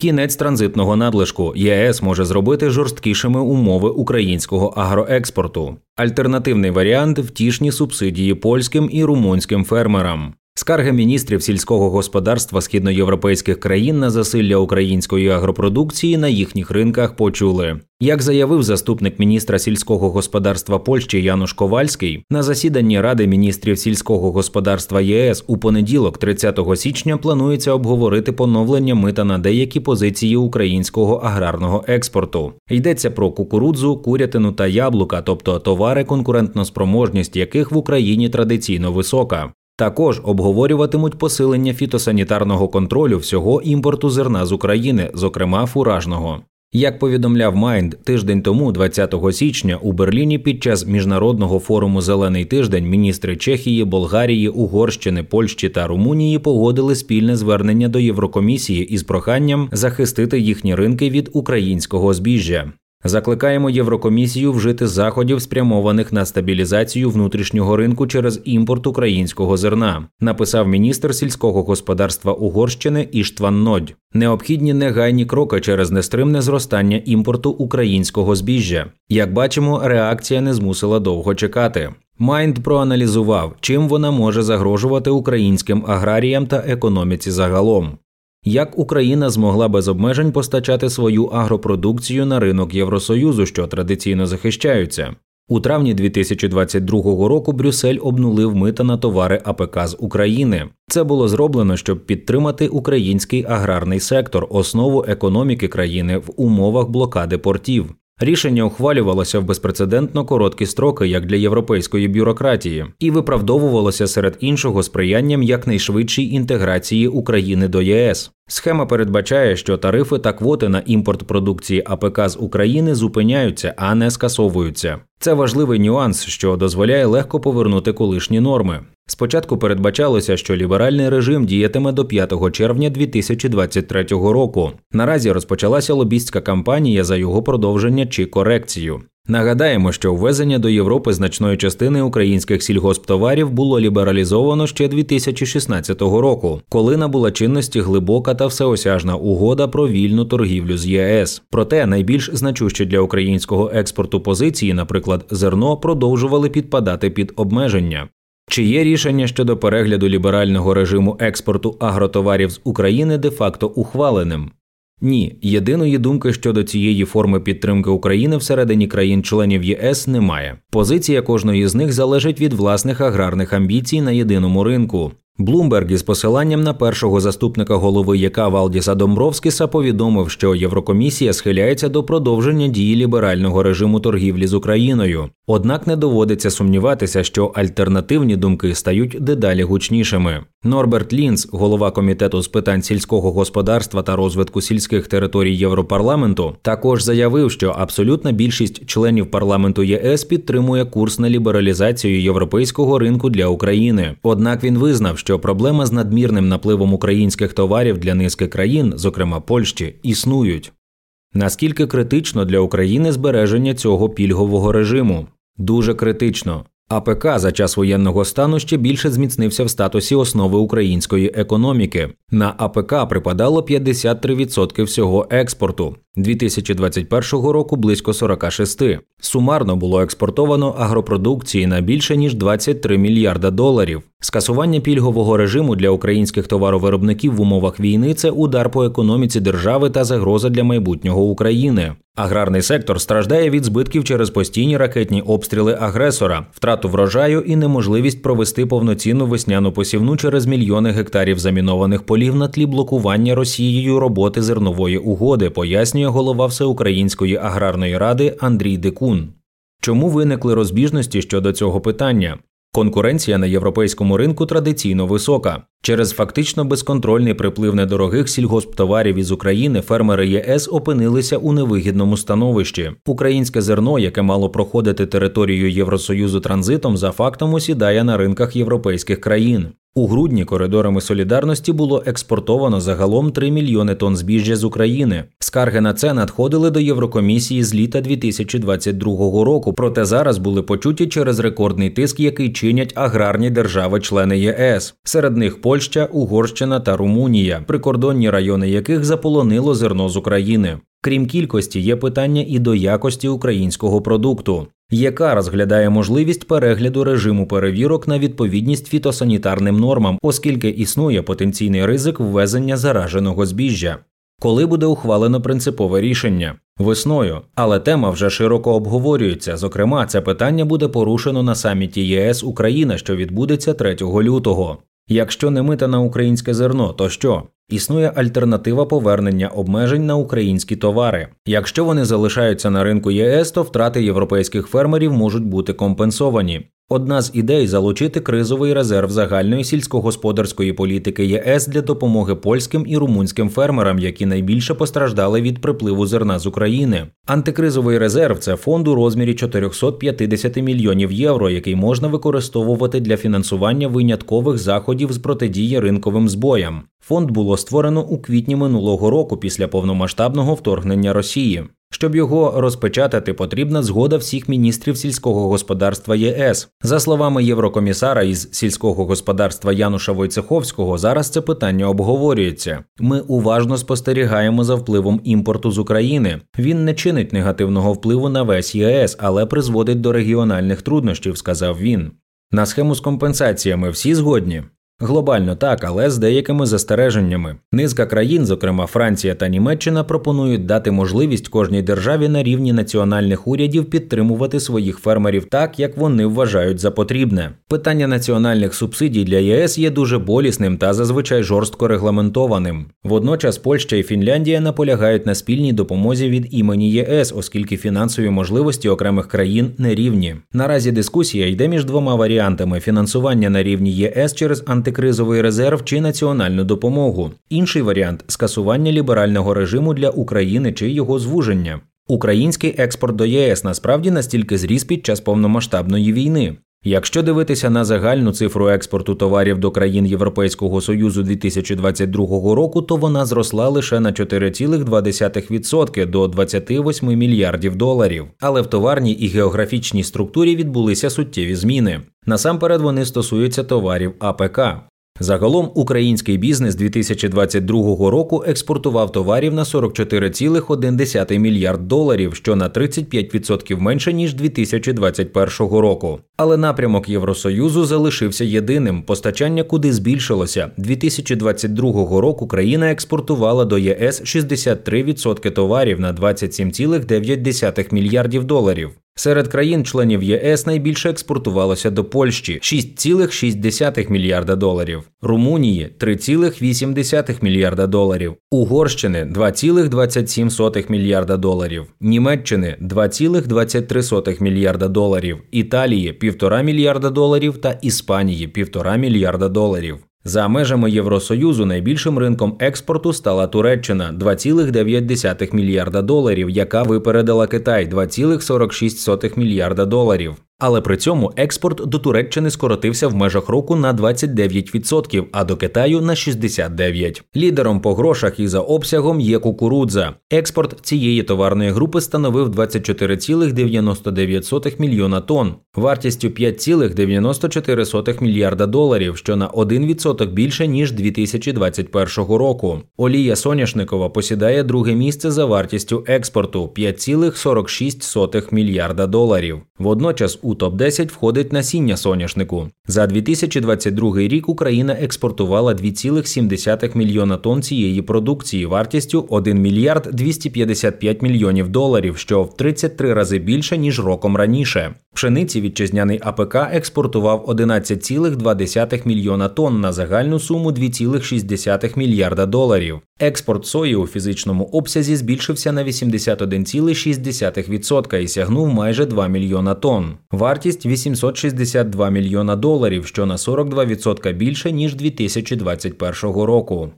Кінець транзитного надлишку ЄС може зробити жорсткішими умови українського агроекспорту. Альтернативний варіант втішні субсидії польським і румунським фермерам. Скарги міністрів сільського господарства східноєвропейських країн на засилля української агропродукції на їхніх ринках почули. Як заявив заступник міністра сільського господарства Польщі Януш Ковальський, на засіданні Ради міністрів сільського господарства ЄС у понеділок, 30 січня, планується обговорити поновлення мита на деякі позиції українського аграрного експорту. Йдеться про кукурудзу, курятину та яблука, тобто товари, конкурентноспроможність яких в Україні традиційно висока. Також обговорюватимуть посилення фітосанітарного контролю всього імпорту зерна з України, зокрема фуражного. Як повідомляв Майнд тиждень тому, 20 січня, у Берліні під час міжнародного форуму Зелений тиждень міністри Чехії, Болгарії, Угорщини, Польщі та Румунії погодили спільне звернення до Єврокомісії із проханням захистити їхні ринки від українського збіжжя. Закликаємо Єврокомісію вжити заходів, спрямованих на стабілізацію внутрішнього ринку через імпорт українського зерна, написав міністр сільського господарства Угорщини Іштван Нодь. Необхідні негайні кроки через нестримне зростання імпорту українського збіжжя. Як бачимо, реакція не змусила довго чекати. Майнд проаналізував, чим вона може загрожувати українським аграріям та економіці загалом. Як Україна змогла без обмежень постачати свою агропродукцію на ринок Євросоюзу, що традиційно захищаються? У травні 2022 року Брюссель обнулив мита на товари АПК з України. Це було зроблено, щоб підтримати український аграрний сектор, основу економіки країни в умовах блокади портів. Рішення ухвалювалося в безпрецедентно короткі строки, як для європейської бюрократії, і виправдовувалося серед іншого сприянням якнайшвидшій інтеграції України до ЄС. Схема передбачає, що тарифи та квоти на імпорт продукції АПК з України зупиняються, а не скасовуються. Це важливий нюанс, що дозволяє легко повернути колишні норми. Спочатку передбачалося, що ліберальний режим діятиме до 5 червня 2023 року. Наразі розпочалася лобістська кампанія за його продовження чи корекцію. Нагадаємо, що ввезення до Європи значної частини українських сільгосптоварів було лібералізовано ще 2016 року, коли набула чинності глибока та всеосяжна угода про вільну торгівлю з ЄС. Проте найбільш значущі для українського експорту позиції, наприклад, зерно, продовжували підпадати під обмеження. Чи є рішення щодо перегляду ліберального режиму експорту агротоварів з України де факто ухваленим? Ні, єдиної думки щодо цієї форми підтримки України всередині країн-членів ЄС немає. Позиція кожної з них залежить від власних аграрних амбіцій на єдиному ринку. Блумберг із посиланням на першого заступника голови ЯК Валдіса Домбровскіса повідомив, що Єврокомісія схиляється до продовження дії ліберального режиму торгівлі з Україною. Однак не доводиться сумніватися, що альтернативні думки стають дедалі гучнішими. Норберт Лінц, голова комітету з питань сільського господарства та розвитку сільських територій Європарламенту, також заявив, що абсолютна більшість членів парламенту ЄС підтримує курс на лібералізацію європейського ринку для України. Однак він визнав, що проблема з надмірним напливом українських товарів для низки країн, зокрема Польщі, існують. Наскільки критично для України збереження цього пільгового режиму? Дуже критично. АПК за час воєнного стану ще більше зміцнився в статусі основи української економіки. На АПК припадало 53% всього експорту. 2021 року близько 46. Сумарно було експортовано агропродукції на більше ніж 23 мільярда доларів. Скасування пільгового режиму для українських товаровиробників в умовах війни це удар по економіці держави та загроза для майбутнього України. Аграрний сектор страждає від збитків через постійні ракетні обстріли агресора, втрату врожаю і неможливість провести повноцінну весняну посівну через мільйони гектарів замінованих полів на тлі блокування Росією роботи зернової угоди, пояснює голова Всеукраїнської аграрної ради Андрій Декун. Чому виникли розбіжності щодо цього питання? Конкуренція на європейському ринку традиційно висока. Через фактично безконтрольний приплив недорогих сільгосптоварів із України фермери ЄС опинилися у невигідному становищі. Українське зерно, яке мало проходити територію Євросоюзу транзитом, за фактом осідає на ринках європейських країн. У грудні коридорами солідарності було експортовано загалом 3 мільйони тонн збіжжя з України. Скарги на це надходили до Єврокомісії з літа 2022 року. Проте зараз були почуті через рекордний тиск, який чинять аграрні держави-члени ЄС. Серед них Польща, Угорщина та Румунія, прикордонні райони яких заполонило зерно з України. Крім кількості, є питання і до якості українського продукту яка розглядає можливість перегляду режиму перевірок на відповідність фітосанітарним нормам, оскільки існує потенційний ризик ввезення зараженого збіжжя. Коли буде ухвалено принципове рішення весною, але тема вже широко обговорюється. Зокрема, це питання буде порушено на саміті ЄС Україна, що відбудеться 3 лютого. Якщо не мита на українське зерно, то що? Існує альтернатива повернення обмежень на українські товари. Якщо вони залишаються на ринку ЄС, то втрати європейських фермерів можуть бути компенсовані. Одна з ідей залучити кризовий резерв загальної сільськогосподарської політики ЄС для допомоги польським і румунським фермерам, які найбільше постраждали від припливу зерна з України. Антикризовий резерв це фонд у розмірі 450 мільйонів євро, який можна використовувати для фінансування виняткових заходів з протидії ринковим збоям. Фонд було створено у квітні минулого року після повномасштабного вторгнення Росії. Щоб його розпечатати, потрібна згода всіх міністрів сільського господарства ЄС. За словами єврокомісара із сільського господарства Януша Войцеховського, зараз це питання обговорюється. Ми уважно спостерігаємо за впливом імпорту з України. Він не чинить негативного впливу на весь ЄС, але призводить до регіональних труднощів, сказав він. На схему з компенсаціями всі згодні. Глобально так, але з деякими застереженнями. Низка країн, зокрема Франція та Німеччина, пропонують дати можливість кожній державі на рівні національних урядів підтримувати своїх фермерів так, як вони вважають за потрібне. Питання національних субсидій для ЄС є дуже болісним та зазвичай жорстко регламентованим. Водночас Польща і Фінляндія наполягають на спільній допомозі від імені ЄС, оскільки фінансові можливості окремих країн не рівні. Наразі дискусія йде між двома варіантами: фінансування на рівні ЄС через анти антикризовий резерв чи національну допомогу. Інший варіант скасування ліберального режиму для України чи його звуження. Український експорт до ЄС насправді настільки зріс під час повномасштабної війни. Якщо дивитися на загальну цифру експорту товарів до країн Європейського союзу 2022 року, то вона зросла лише на 4,2% до 28 мільярдів доларів. Але в товарній і географічній структурі відбулися суттєві зміни. Насамперед вони стосуються товарів АПК. Загалом український бізнес 2022 року експортував товарів на 44,1 мільярд доларів, що на 35% менше ніж 2021 року. Але напрямок Євросоюзу залишився єдиним. Постачання куди збільшилося. 2022 року країна експортувала до ЄС 63% товарів на 27,9 мільярдів доларів. Серед країн-членів ЄС найбільше експортувалося до Польщі 6,6 мільярда доларів, Румунії 3,8 мільярда доларів, Угорщини 2,27 мільярда доларів, Німеччини 2,23 мільярда доларів, Італії 1,5 мільярда доларів та Іспанії 1,5 мільярда доларів. За межами Євросоюзу найбільшим ринком експорту стала Туреччина 2,9 мільярда доларів, яка випередила Китай 2,46 мільярда доларів. Але при цьому експорт до Туреччини скоротився в межах року на 29%, а до Китаю на 69%. Лідером по грошах і за обсягом є кукурудза. Експорт цієї товарної групи становив 24,99 мільйона тонн, вартістю 5,94 мільярда доларів, що на 1% більше ніж 2021 року. Олія соняшникова посідає друге місце за вартістю експорту 5,46 мільярда доларів. Водночас у топ-10 входить насіння соняшнику. За 2022 рік Україна експортувала 2,7 мільйона тонн цієї продукції вартістю 1 мільярд 255 мільйонів доларів, що в 33 рази більше ніж роком раніше. Пшениці вітчизняний АПК експортував 11,2 мільйона тонн на загальну суму 2,6 мільярда доларів. Експорт сої у фізичному обсязі збільшився на 81,6% і сягнув майже 2 мільйона тонн. Вартість 862 мільйона доларів, що на 42% більше ніж 2021 року.